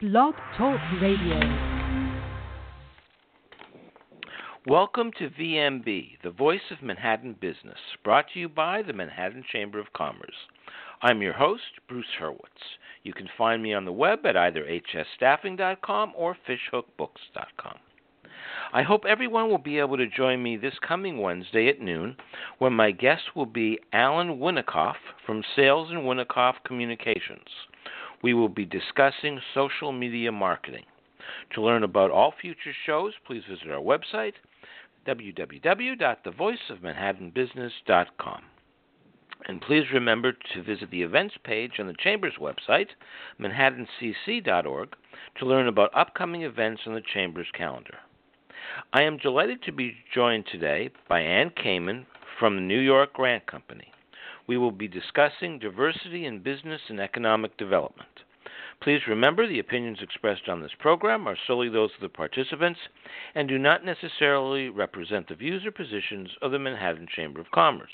Blog Talk Radio. Welcome to VMB, the voice of Manhattan business, brought to you by the Manhattan Chamber of Commerce. I'm your host, Bruce Hurwitz. You can find me on the web at either hsstaffing.com or fishhookbooks.com. I hope everyone will be able to join me this coming Wednesday at noon when my guest will be Alan Winikoff from Sales and Winikoff Communications we will be discussing social media marketing. To learn about all future shows, please visit our website, www.thevoiceofmanhattanbusiness.com. And please remember to visit the events page on the Chamber's website, manhattancc.org, to learn about upcoming events on the Chamber's calendar. I am delighted to be joined today by Ann Kayman from the New York Grant Company we will be discussing diversity in business and economic development. Please remember the opinions expressed on this program are solely those of the participants and do not necessarily represent the views or positions of the Manhattan Chamber of Commerce.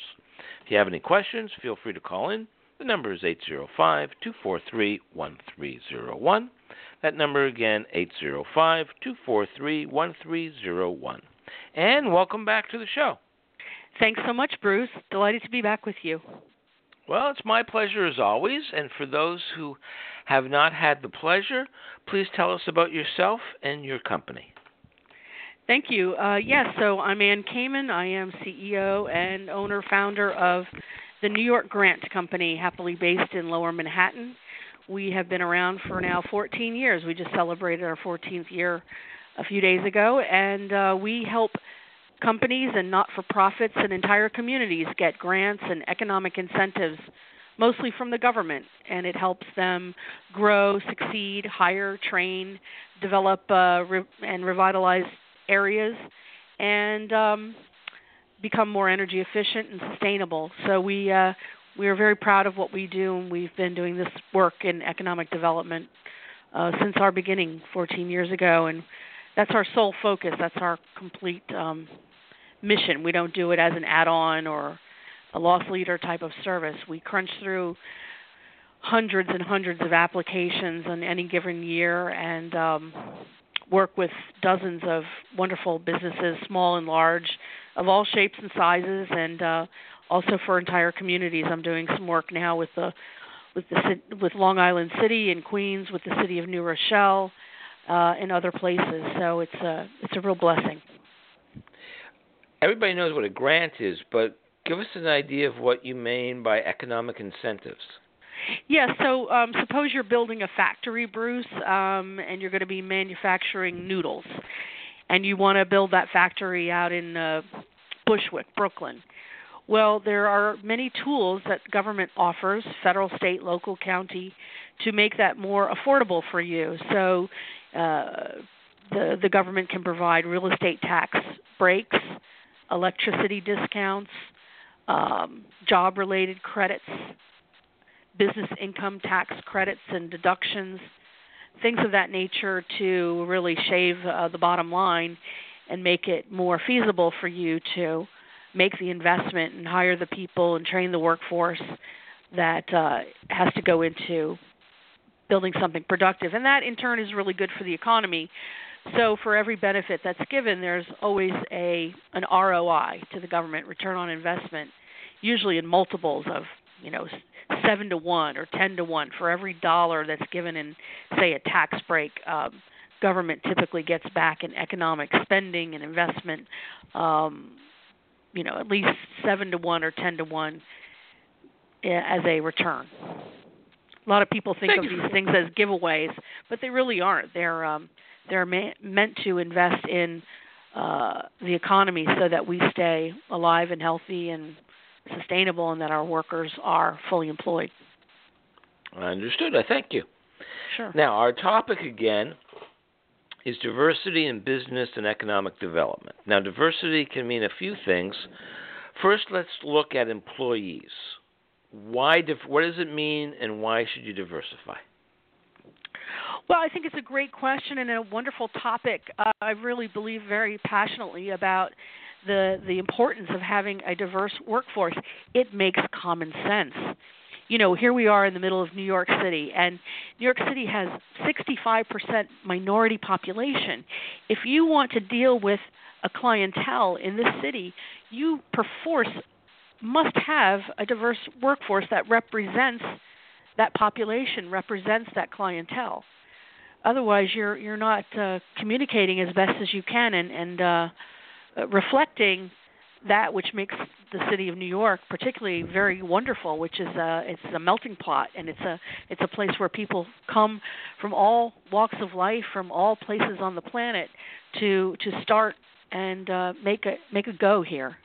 If you have any questions, feel free to call in. The number is 805 243 1301. That number again, 805 243 1301. And welcome back to the show. Thanks so much, Bruce. Delighted to be back with you. Well, it's my pleasure as always. And for those who have not had the pleasure, please tell us about yourself and your company. Thank you. Uh, yes, so I'm Ann Kayman. I am CEO and owner founder of the New York Grant Company, happily based in Lower Manhattan. We have been around for now 14 years. We just celebrated our 14th year a few days ago, and uh, we help companies and not for profits and entire communities get grants and economic incentives mostly from the government and it helps them grow succeed hire train develop uh, re- and revitalize areas and um, become more energy efficient and sustainable so we uh, we are very proud of what we do and we've been doing this work in economic development uh, since our beginning 14 years ago and that's our sole focus. That's our complete um, mission. We don't do it as an add-on or a loss leader type of service. We crunch through hundreds and hundreds of applications on any given year and um, work with dozens of wonderful businesses, small and large, of all shapes and sizes, and uh, also for entire communities. I'm doing some work now with the with the with Long Island City in Queens, with the city of New Rochelle, uh, and other places. So it's a it's a real blessing everybody knows what a grant is, but give us an idea of what you mean by economic incentives. Yeah, so um, suppose you're building a factory, Bruce, um, and you're going to be manufacturing noodles, and you want to build that factory out in uh, Bushwick, Brooklyn. Well, there are many tools that government offers, federal, state, local, county, to make that more affordable for you. So, uh, the the government can provide real estate tax breaks, electricity discounts, um, job related credits, business income tax credits and deductions, things of that nature to really shave uh, the bottom line and make it more feasible for you to make the investment and hire the people and train the workforce that uh, has to go into building something productive. And that in turn is really good for the economy so for every benefit that's given, there's always a an ROI to the government, return on investment, usually in multiples of you know seven to one or ten to one for every dollar that's given in say a tax break. Um, government typically gets back in economic spending and investment. Um, you know, at least seven to one or ten to one eh, as a return. A lot of people think Thank of these things as giveaways, but they really aren't. They're um, they're ma- meant to invest in uh, the economy so that we stay alive and healthy and sustainable, and that our workers are fully employed. I understood. I thank you. Sure. Now, our topic again is diversity in business and economic development. Now, diversity can mean a few things. First, let's look at employees. Why? What does it mean, and why should you diversify? Well, I think it's a great question and a wonderful topic. Uh, I really believe very passionately about the the importance of having a diverse workforce. It makes common sense. you know, here we are in the middle of New York City, and New York City has 65% minority population. If you want to deal with a clientele in this city, you perforce must have a diverse workforce that represents that population, represents that clientele. Otherwise, you're you're not uh, communicating as best as you can and and uh, reflecting that which makes the city of New York particularly very wonderful, which is a it's a melting pot and it's a it's a place where people come from all walks of life, from all places on the planet to to start and uh, make a make a go here.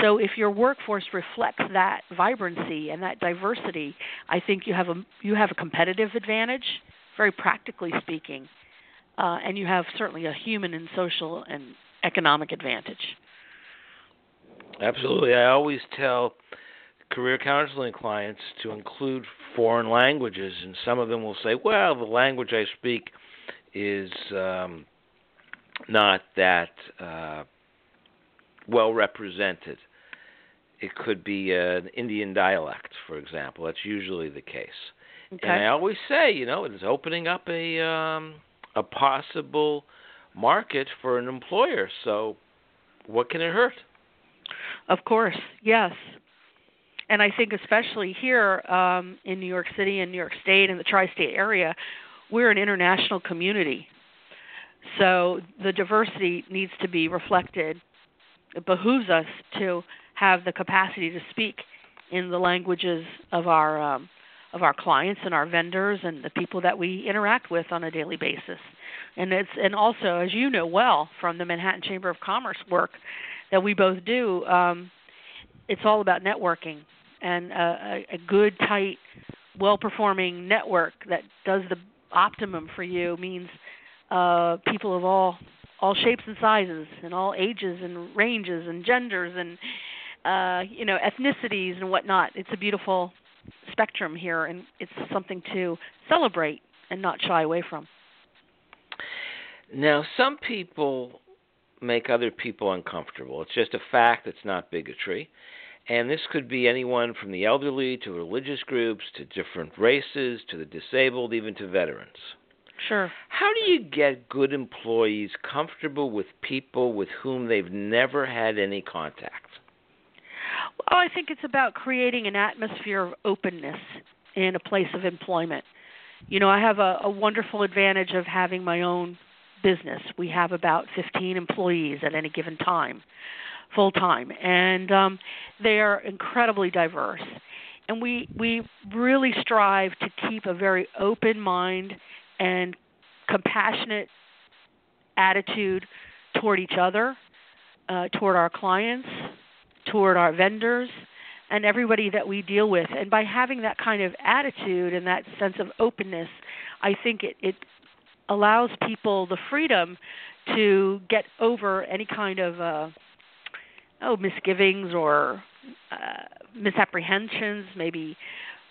So if your workforce reflects that vibrancy and that diversity, I think you have a you have a competitive advantage, very practically speaking, uh, and you have certainly a human and social and economic advantage. Absolutely. I always tell career counseling clients to include foreign languages, and some of them will say, well, the language I speak is um, not that uh, well represented. It could be an Indian dialect, for example. That's usually the case. Okay. And I always say, you know, it is opening up a um, a possible market for an employer. So, what can it hurt? Of course, yes. And I think especially here um, in New York City and New York State and the tri-state area, we're an international community. So the diversity needs to be reflected. It behooves us to have the capacity to speak in the languages of our um, of our clients and our vendors and the people that we interact with on a daily basis. And it's and also, as you know well from the Manhattan Chamber of Commerce work, that we both do, um, it's all about networking and a, a good, tight, well-performing network that does the optimum for you means uh, people of all all shapes and sizes and all ages and ranges and genders and uh, you know ethnicities and whatnot. It's a beautiful spectrum here, and it's something to celebrate and not shy away from. Now, some people make other people uncomfortable. It's just a fact, it's not bigotry. And this could be anyone from the elderly to religious groups to different races to the disabled, even to veterans. Sure. How do you get good employees comfortable with people with whom they've never had any contact? Well, I think it's about creating an atmosphere of openness in a place of employment. You know, I have a, a wonderful advantage of having my own business. We have about 15 employees at any given time, full time, and um, they are incredibly diverse. And we we really strive to keep a very open mind and compassionate attitude toward each other, uh, toward our clients, toward our vendors, and everybody that we deal with. And by having that kind of attitude and that sense of openness, I think it, it allows people the freedom to get over any kind of uh, oh misgivings or uh, misapprehensions, maybe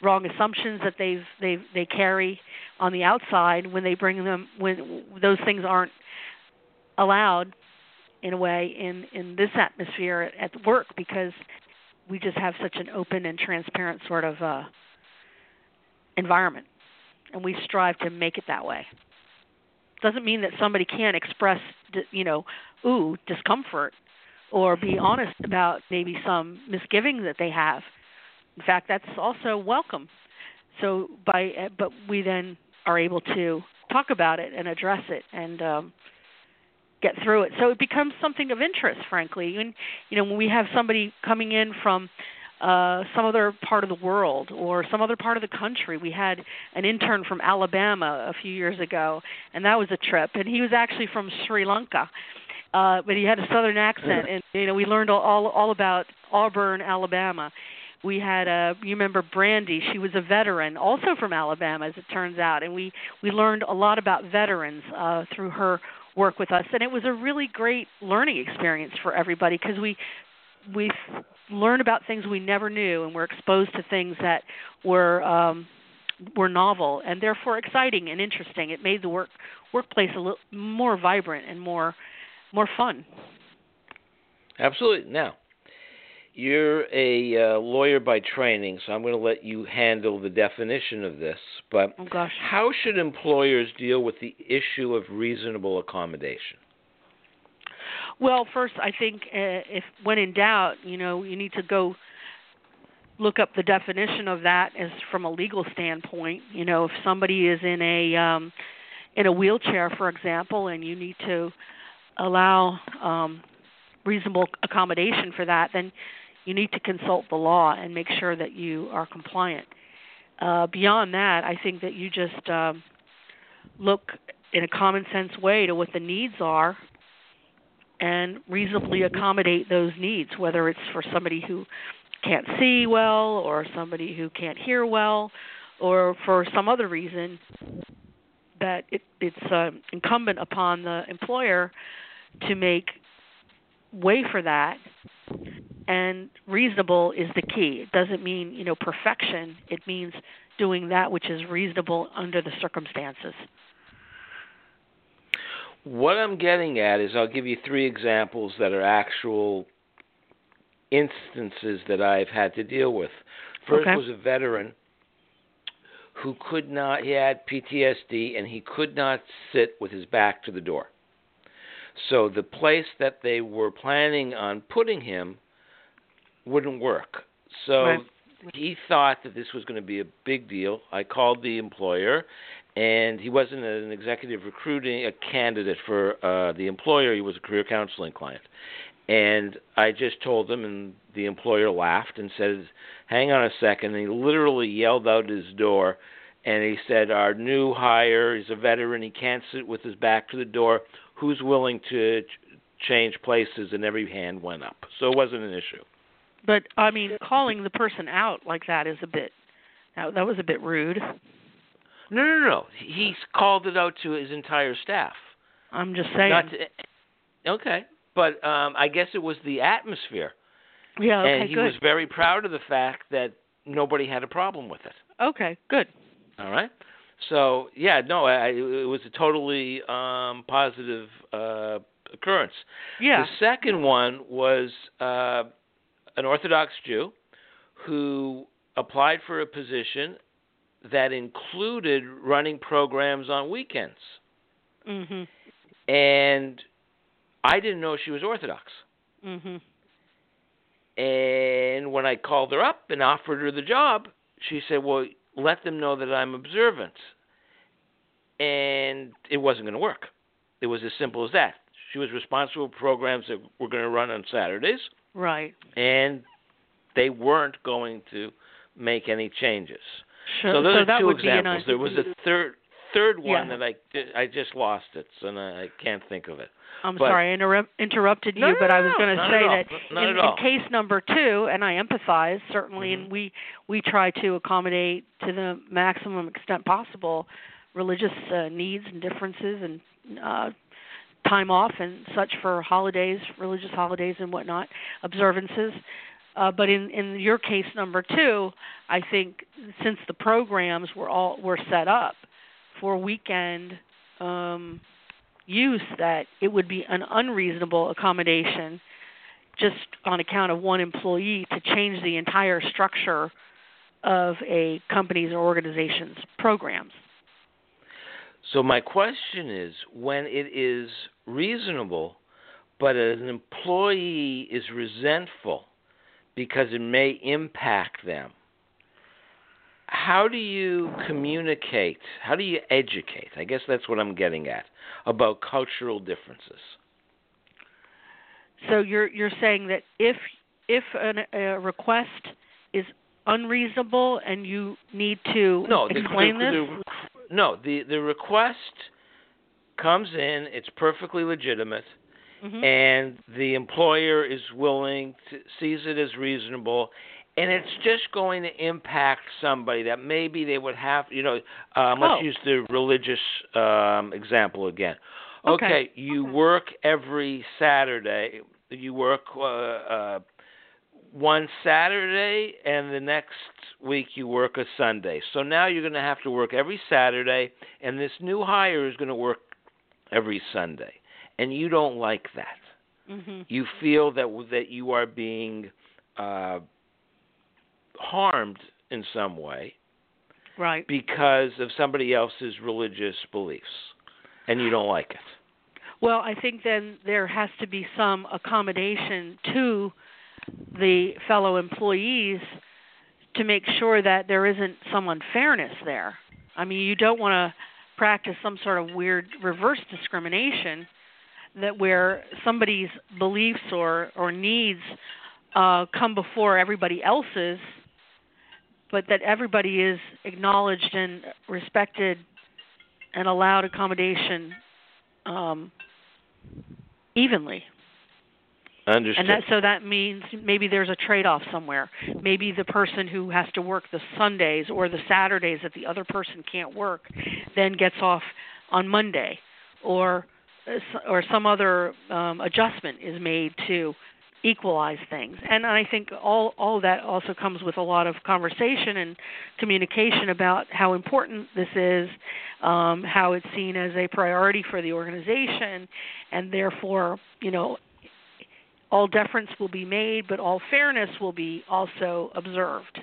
wrong assumptions that they've they they carry on the outside when they bring them when those things aren't allowed in a way in in this atmosphere at, work because we just have such an open and transparent sort of uh environment. And we strive to make it that way. Doesn't mean that somebody can't express you know ooh discomfort or be honest about maybe some misgivings that they have. In fact that's also welcome. So by eh, but we then are able to talk about it and address it and um get through it so it becomes something of interest frankly and you know when we have somebody coming in from uh, some other part of the world or some other part of the country. We had an intern from Alabama a few years ago, and that was a trip. And he was actually from Sri Lanka, uh, but he had a southern accent, and you know we learned all all all about Auburn, Alabama. We had a you remember Brandy? She was a veteran, also from Alabama, as it turns out, and we we learned a lot about veterans uh, through her work with us and it was a really great learning experience for everybody because we we learn about things we never knew, and we're exposed to things that were um, were novel and therefore exciting and interesting. It made the work workplace a little more vibrant and more more fun. Absolutely. Now, you're a uh, lawyer by training, so I'm going to let you handle the definition of this. But oh gosh, how should employers deal with the issue of reasonable accommodation? Well, first, I think uh, if when in doubt, you know, you need to go look up the definition of that as from a legal standpoint. You know, if somebody is in a um, in a wheelchair, for example, and you need to allow um, reasonable accommodation for that, then you need to consult the law and make sure that you are compliant. Uh, beyond that, I think that you just um, look in a common sense way to what the needs are and reasonably accommodate those needs, whether it's for somebody who can't see well or somebody who can't hear well or for some other reason that it, it's uh, incumbent upon the employer to make way for that and reasonable is the key it doesn't mean you know perfection it means doing that which is reasonable under the circumstances what I'm getting at is I'll give you three examples that are actual instances that I've had to deal with. First okay. was a veteran who could not, he had PTSD and he could not sit with his back to the door. So the place that they were planning on putting him wouldn't work. So right. he thought that this was going to be a big deal. I called the employer and he wasn't an executive recruiting a candidate for uh, the employer. He was a career counseling client, and I just told him, and the employer laughed and said, "Hang on a second. And he literally yelled out his door, and he said, "Our new hire is a veteran. He can't sit with his back to the door. Who's willing to ch- change places?" And every hand went up, so it wasn't an issue. But I mean, calling the person out like that is a bit that, that was a bit rude. No, no, no. He called it out to his entire staff. I'm just saying. Not to, okay, but um, I guess it was the atmosphere. Yeah, okay, and he good. was very proud of the fact that nobody had a problem with it. Okay, good. All right. So yeah, no, I, it was a totally um, positive uh, occurrence. Yeah. The second one was uh, an Orthodox Jew who applied for a position that included running programs on weekends. Mhm. And I didn't know she was Orthodox. Mhm. And when I called her up and offered her the job, she said, "Well, let them know that I'm observant." And it wasn't going to work. It was as simple as that. She was responsible for programs that were going to run on Saturdays. Right. And they weren't going to make any changes. Sure. So those so are that two examples. There was a third third one Yeah. that I I just lost it, so I can't think of it. I'm but- sorry I interrup- interrupted you, No, but I was going to say that in, in case number two, and I empathize certainly, Mhm. and we we try to accommodate to the maximum extent possible religious uh, needs and differences and uh, time off and such for holidays, religious holidays and whatnot, observances. Uh, but in in your case number two, I think since the programs were all were set up for weekend um, use, that it would be an unreasonable accommodation just on account of one employee to change the entire structure of a company's or organization's programs. So my question is, when it is reasonable, but an employee is resentful because it may impact them, how do you communicate? How do you educate? I guess that's what I'm getting at about cultural differences. So you're you're saying that if if an, a request is unreasonable and you need to No, explain the, this. the- no, the the request comes in. It's perfectly legitimate. Mhm. and the employer is willing to sees it as reasonable and it's just going to impact somebody that maybe they would have you know um let's Oh. use the religious um example again Okay. you Okay. work every saturday you work uh, uh one saturday and the next week you work a sunday so now you're going to have to work every saturday and this new hire is going to work every sunday and you don't like that Mhm. you feel that that you are being uh, harmed in some way Right. because of somebody else's religious beliefs, and you don't like it. Well, I think then there has to be some accommodation to the fellow employees to make sure that there isn't some unfairness there. I mean, you don't want to practice some sort of weird reverse discrimination that where somebody's beliefs or or needs uh come before everybody else's but that everybody is acknowledged and respected and allowed accommodation um evenly Understood. and that so that means maybe there's a trade off somewhere maybe the person who has to work the sundays or the saturdays that the other person can't work then gets off on monday or or some other um adjustment is made to equalize things and i think all all that also comes with a lot of conversation and communication about how important this is um how it's seen as a priority for the organization and therefore you know all deference will be made, but all fairness will be also observed.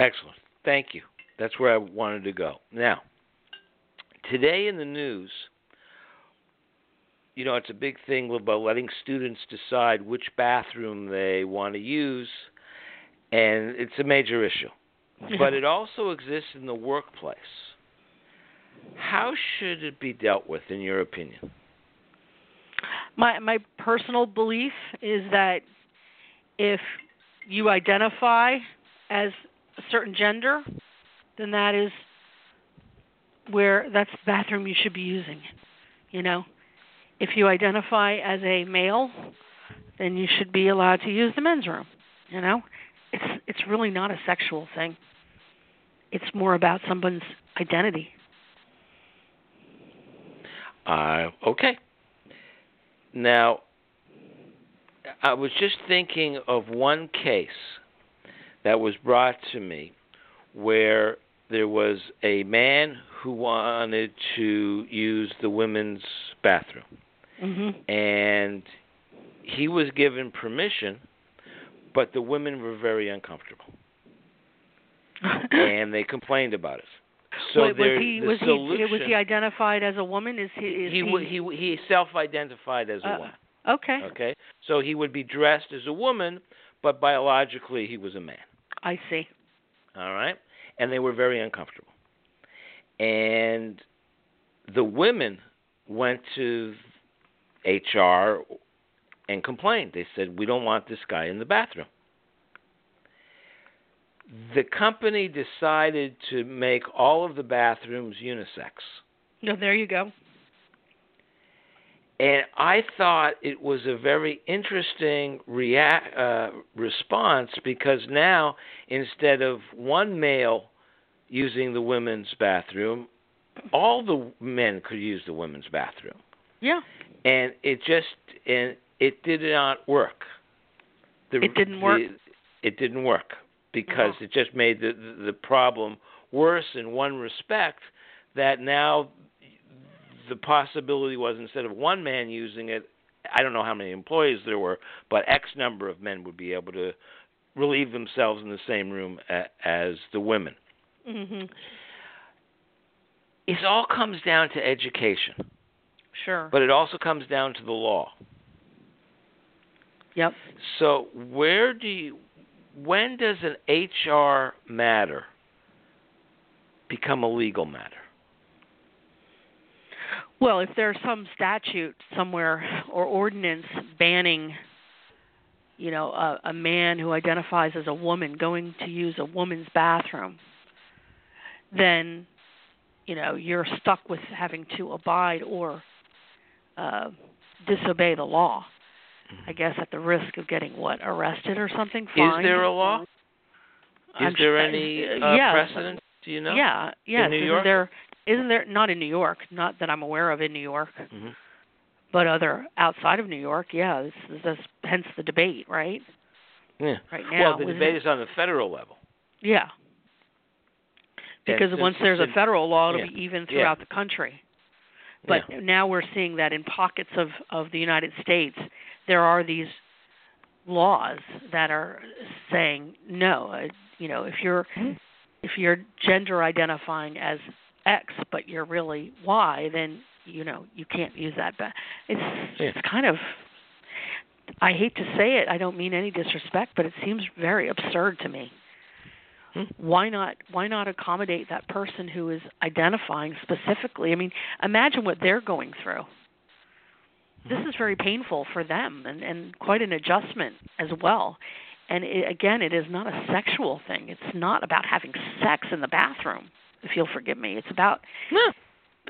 Excellent. Thank you. That's where I wanted to go. Now, today in the news, you know, it's a big thing about letting students decide which bathroom they want to use, and it's a major issue. But it also exists in the workplace. How should it be dealt with, in your opinion? my my personal belief is that if you identify as a certain gender, then that is where that's the bathroom you should be using. You know, if you identify as a male, then you should be allowed to use the men's room. You know, it's it's really not a sexual thing. It's more about someone's identity. Uh, okay. Now, I was just thinking of one case that was brought to me where there was a man who wanted to use the women's bathroom, Mhm. and he was given permission, but the women were very uncomfortable, and they complained about it. So Wait, was he the was solution, he was he identified as a woman? Is he is he, w- he he self-identified as a uh, woman. Okay, Okay, so he would be dressed as a woman, but biologically he was a man. I see. All right, and they were very uncomfortable. And the women went to HR and complained. They said, "We don't want this guy in the bathroom." The company decided to make all of the bathrooms unisex. No, there you go. And I thought it was a very interesting react, uh, response because now instead of one male using the women's bathroom, all the men could use the women's bathroom, Yeah, and it just and it did not work. The, It didn't work? the- it didn't work because No. it just made the the problem worse in one respect. That now the possibility was instead of one man using it, I don't know how many employees there were, but X number of men would be able to relieve themselves in the same room a, as the women. mhm. It all comes down to education, Sure. but it also comes down to the law. yep. So, where do you, when does an HR matter become a legal matter? Well, if there's some statute somewhere or ordinance banning, you know, a, a man who identifies as a woman going to use a woman's bathroom, then, you know, you're stuck with having to abide or uh, disobey the law. I guess at the risk of getting what arrested or something. Is there a law? Is I'm there sure- any uh, uh, yes. precedent? Do you know? Yeah, yes. New isn't York? there isn't there not in New York, not that I'm aware of in New York, hmm but other outside of New York, yeah, this is this, hence the debate, right? Yeah. Right now. well, the debate it? is on the federal level. Yeah. Because since once it's there's a federal law, it'll yeah, be even yeah. throughout the country. But yeah. now we're seeing that in pockets of of the United States, there are these laws that are saying no. Uh, you know, if you're if you're gender identifying as X but you're really Y, then you know you can't use that. But it's yeah. it's kind of I hate to say it. I don't mean any disrespect, but it seems very absurd to me. Hmm. Why not why not accommodate that person who is identifying specifically? I mean, imagine what they're going through. This is very painful for them and and quite an adjustment as well. And it, again, it is not a sexual thing. It's not about having sex in the bathroom. If you'll forgive me, it's about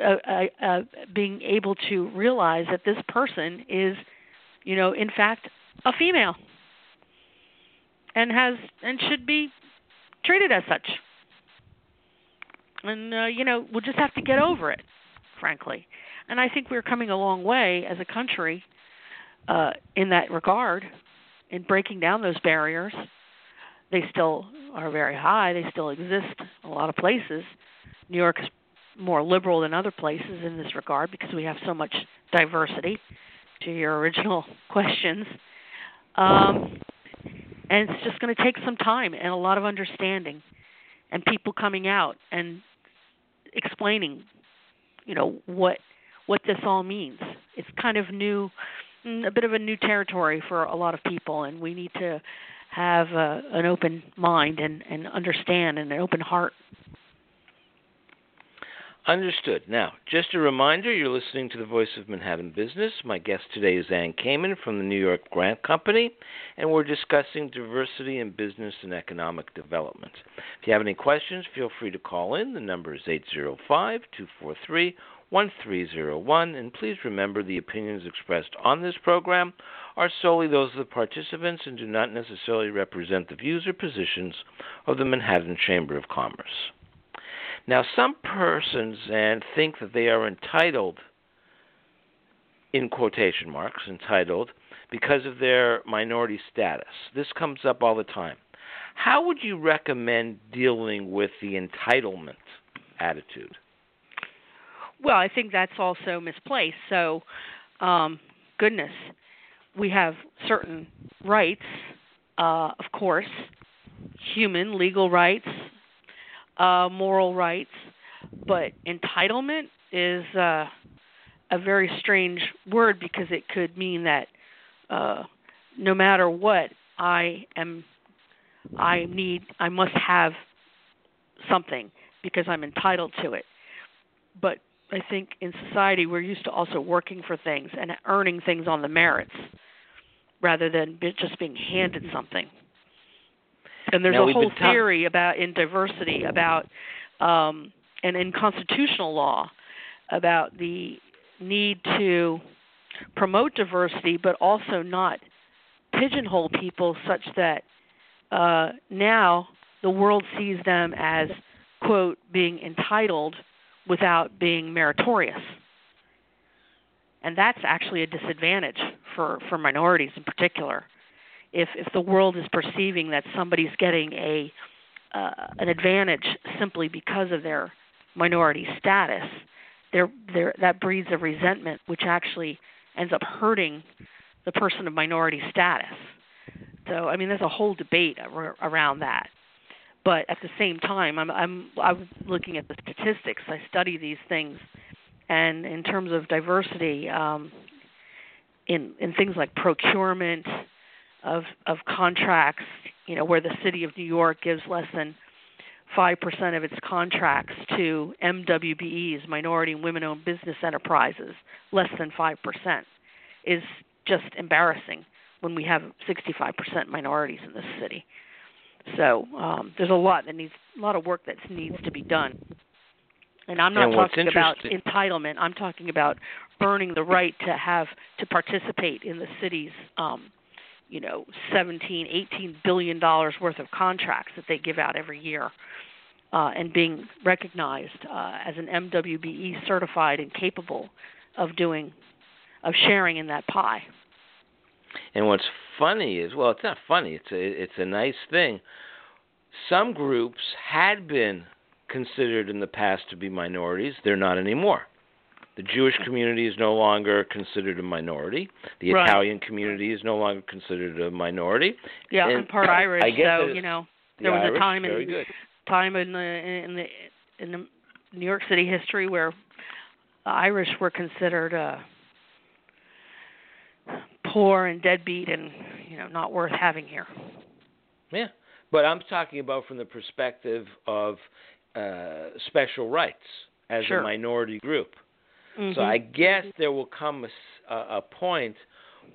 uh, uh, uh, being able to realize that this person is, you know, in fact, a female, and has and should be treated as such. And uh, you know, we'll just have to get over it, frankly. And I think we're coming a long way as a country uh, in that regard, in breaking down those barriers. They still are very high. They still exist in a lot of places. New York is more liberal than other places in this regard because we have so much diversity. To your original questions, um, and it's just going to take some time and a lot of understanding, and people coming out and explaining, you know, what what this all means. It's kind of new, mm, a bit of a new territory for a lot of people, and we need to have uh, an open mind and, and understand and an open heart Understood. Now, just a reminder you're listening to the Voice of Manhattan Business. My guest today is Ann Kayman from the New York Grant Company, and we're discussing diversity in business and economic development. If you have any questions, feel free to call in. The number is 805 243 1301, and please remember the opinions expressed on this program are solely those of the participants and do not necessarily represent the views or positions of the Manhattan Chamber of Commerce. Now, some persons and think that they are entitled, in quotation marks, entitled because of their minority status. This comes up all the time. How would you recommend dealing with the entitlement attitude? Well, I think that's also misplaced. So, um, goodness, we have certain rights, uh, of course, human legal rights, uh, moral rights, but entitlement is uh, a very strange word because it could mean that uh, no matter what, I am, I need, I must have something because I'm entitled to it. But I think in society we're used to also working for things and earning things on the merits rather than just being handed something. And there's now, a whole theory about in diversity about um, and in constitutional law about the need to promote diversity, but also not pigeonhole people such that uh, now the world sees them as quote being entitled without being meritorious. And that's actually a disadvantage for for minorities in particular if if the world is perceiving that somebody's getting a uh, an advantage simply because of their minority status, there there that breeds a resentment which actually ends up hurting the person of minority status. So I mean, there's a whole debate around that. But at the same time, I'm I'm I'm looking at the statistics. I study these things, and in terms of diversity, um, in in things like procurement, of of contracts, you know, where the city of New York gives less than 5% of its contracts to MWBEs, minority and women-owned business enterprises, less than 5% is just embarrassing when we have 65% minorities in this city. So um, there's a lot that needs a lot of work that needs to be done. And I'm not and talking about entitlement. I'm talking about earning the right to have to participate in the city's um, you know 17 18 billion dollars worth of contracts that they give out every year uh, and being recognized uh, as an MWBE certified and capable of doing of sharing in that pie. And what's funny is well, it's not funny. It's a it's a nice thing. Some groups had been considered in the past to be minorities. They're not anymore. The Jewish community is no longer considered a minority. The Right. Italian community is no longer considered a minority. Yeah, And I'm part Irish, I guess so you know The there was Irish, a time in good. time in the in the in the New York City history where the Irish were considered uh poor and deadbeat and you know not worth having here. Yeah, but I'm talking about from the perspective of uh, special rights as Sure. a minority group. So Mhm. I guess there will come a point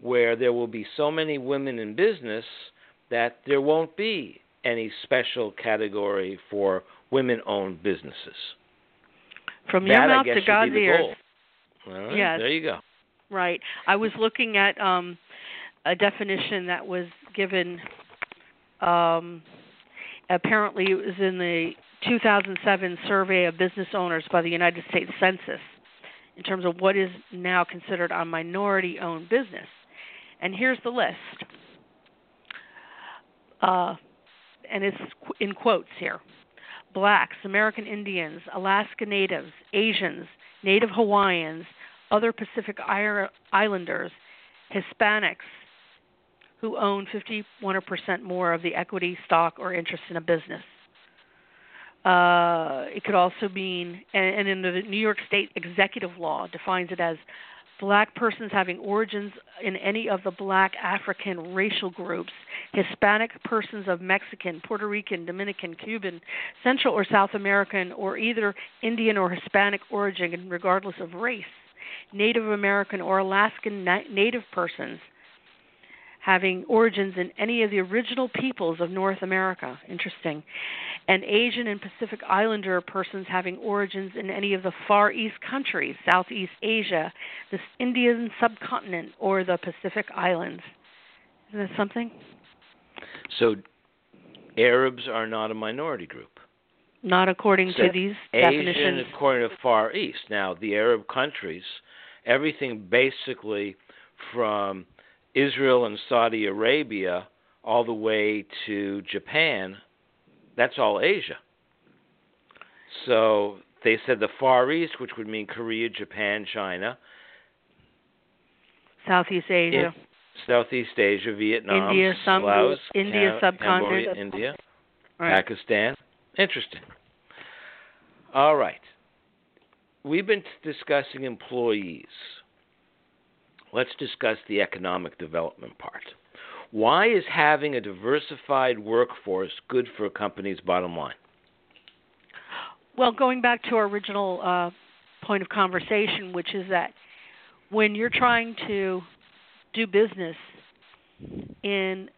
where there will be so many women in business that there won't be any special category for women-owned businesses. from your that I mouth to God's ears. right, Yes. there you go. Right. I was looking at um a definition that was given um apparently it was in the 2007 survey of business owners by the United States Census in terms of what is now considered a minority owned business. And here's the list. Uh and it's in quotes here. Blacks, American Indians, Alaska Natives, Asians, Native Hawaiians, other Pacific Islanders, Hispanics who own 51% more of the equity, stock, or interest in a business. Uh, it could also mean, and, and in the New York State executive law defines it as black persons having origins in any of the black African racial groups, Hispanic persons of Mexican, Puerto Rican, Dominican, Cuban, Central or South American, or either Indian or Hispanic origin, regardless of race, Native American or Alaskan na- Native persons having origins in any of the original peoples of North America. Interesting. And Asian and Pacific Islander persons having origins in any of the Far East countries, Southeast Asia, the Indian subcontinent, or the Pacific Islands. Isn't that something? So Arabs are not a minority group. Not according to these Asian, definitions. according to Far East. Now, the Arab countries, everything basically from Israel and Saudi Arabia all the way to Japan, that's all Asia. So they said the Far East, which would mean Korea, Japan, China, Southeast Asia. Southeast Asia, Vietnam, India, some- Laos, India Cam- subcontinent. Cambodia, India, Right. Pakistan. Interesting. All right. We've been discussing employees. Let's discuss the economic development part. Why is having a diversified workforce good for a company's bottom line? Well, going back to our original uh, point of conversation, which is that when you're trying to do business in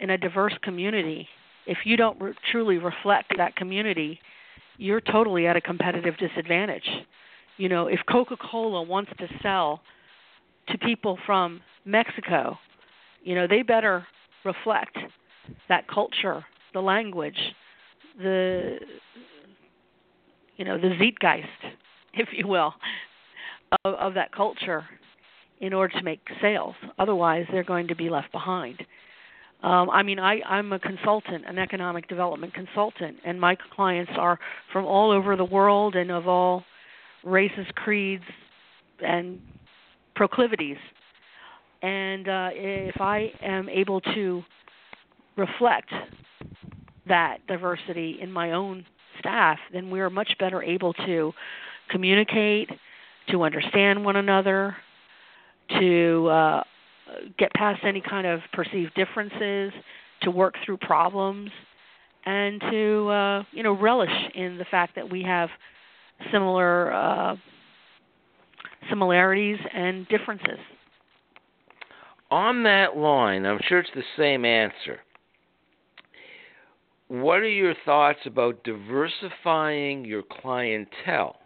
in a diverse community, if you don't re- truly reflect that community, you're totally at a competitive disadvantage. You know, if Coca-Cola wants to sell to people from Mexico, you know, they better reflect that culture, the language, the you know the zeitgeist, if you will, of, of that culture, in order to make sales. Otherwise, they're going to be left behind. Um, I mean, I, I'm a consultant, an economic development consultant, and my clients are from all over the world and of all races, creeds, and proclivities. And uh, if I am able to reflect that diversity in my own staff, then we are much better able to communicate, to understand one another, to uh, get past any kind of perceived differences, to work through problems, and to uh, you know relish in the fact that we have similar uh, similarities and differences. On that line, I'm sure it's the same answer. What are your thoughts about diversifying your clientele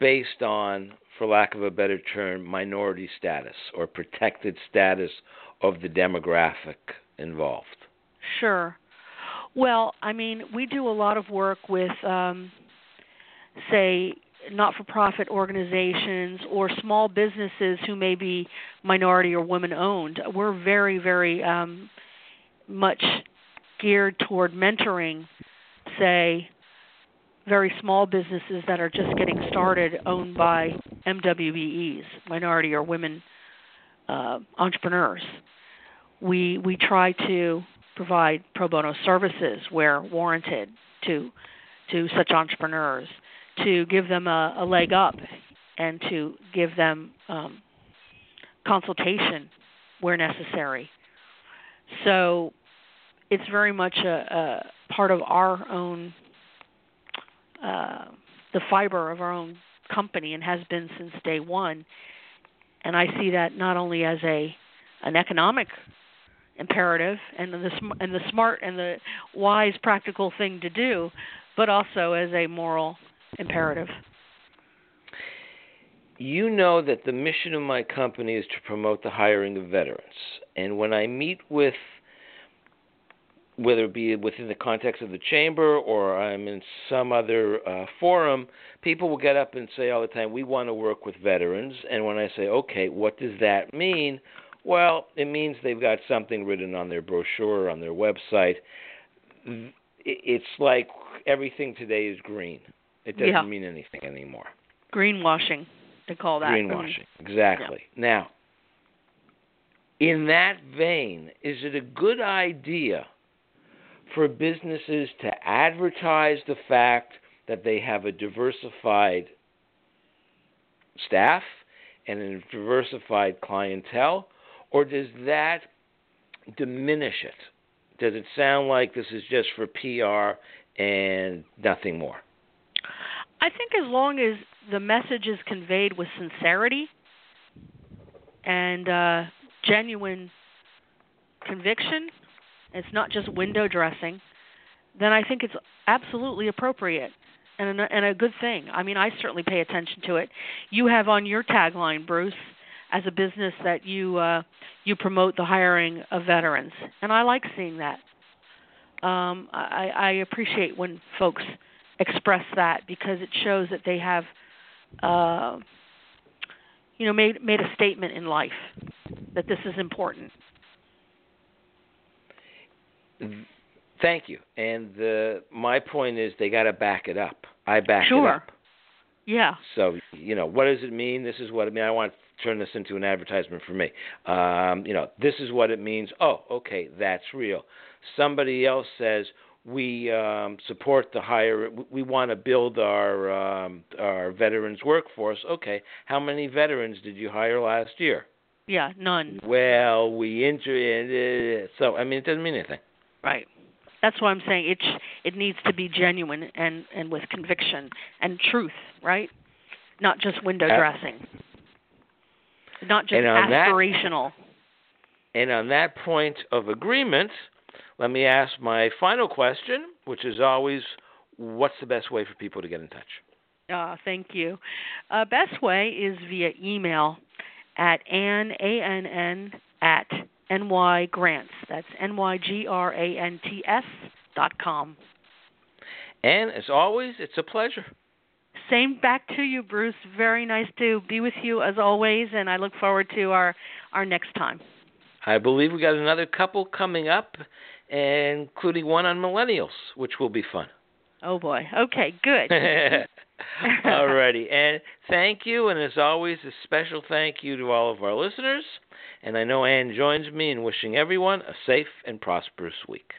based on, for lack of a better term, minority status or protected status of the demographic involved? Sure. Well, I mean, we do a lot of work with, um, say, not for profit organizations or small businesses who may be minority or women owned. We're very, very um, much geared toward mentoring, say, very small businesses that are just getting started owned by MWBEs, minority or women uh, entrepreneurs. We we try to provide pro bono services where warranted to to such entrepreneurs to give them a, a leg up and to give them um, consultation where necessary. So it's very much a, a part of our own uh, the fiber of our own company and has been since day one. And I see that not only as a an economic imperative and the and the smart and the wise practical thing to do, but also as a moral imperative. You know that the mission of my company is to promote the hiring of veterans. And when I meet with whether it be within the context of the chamber or I'm in some other uh, forum, people will get up and say all the time, "We want to work with veterans." And when I say, "Okay, what does that mean?" Well, it means they've got something written on their brochure or on their website. It's like everything today is green. It doesn't yeah. mean anything anymore. Greenwashing, they call that. Mm-hmm. Greenwashing, exactly. Yeah. Now, in that vein, is it a good idea for businesses to advertise the fact that they have a diversified staff and a diversified clientele, or does that diminish it? Does it sound like this is just for PR and nothing more? I think as long as the message is conveyed with sincerity and uh, genuine conviction, it's not just window dressing, then I think it's absolutely appropriate and a, and a good thing. I mean, I certainly pay attention to it. You have on your tagline, Bruce, as a business that you uh, you promote the hiring of veterans, and I like seeing that. Um, I, I appreciate when folks express that because it shows that they have, uh, you know, made made a statement in life that this is important. Thank you. And the, my point is they got to back it up. I back sure. it up. Yeah. So you know, what does it mean? This is what I mean. I want to turn this into an advertisement for me. Um, you know, this is what it means. Oh, okay, that's real. Somebody else says we um, support the higher. We want to build our um, our veterans workforce. Okay, how many veterans did you hire last year? Yeah, none. Well, we inter. So I mean, it doesn't mean anything. Right. That's why I'm saying it it needs to be genuine and and with conviction and truth, right? Not just window dressing. Not just aspirational. That, and on that point of agreement, let me ask my final question, which is always what's the best way for people to get in touch? Uh, thank you. Uh, best way is via email at ann, A-N-N, at nygrants. That's N-Y-G-R-A-N-T-S dot com. And as always, it's a pleasure. Same back to you, Bruce. Very nice to be with you as always, and I look forward to our, our next time. I believe we got another couple coming up, including one on millennials, which will be fun. Oh boy. Okay, good. Alrighty. And thank you and as always a special thank you to all of our listeners. And I know Ann joins me in wishing everyone a safe and prosperous week.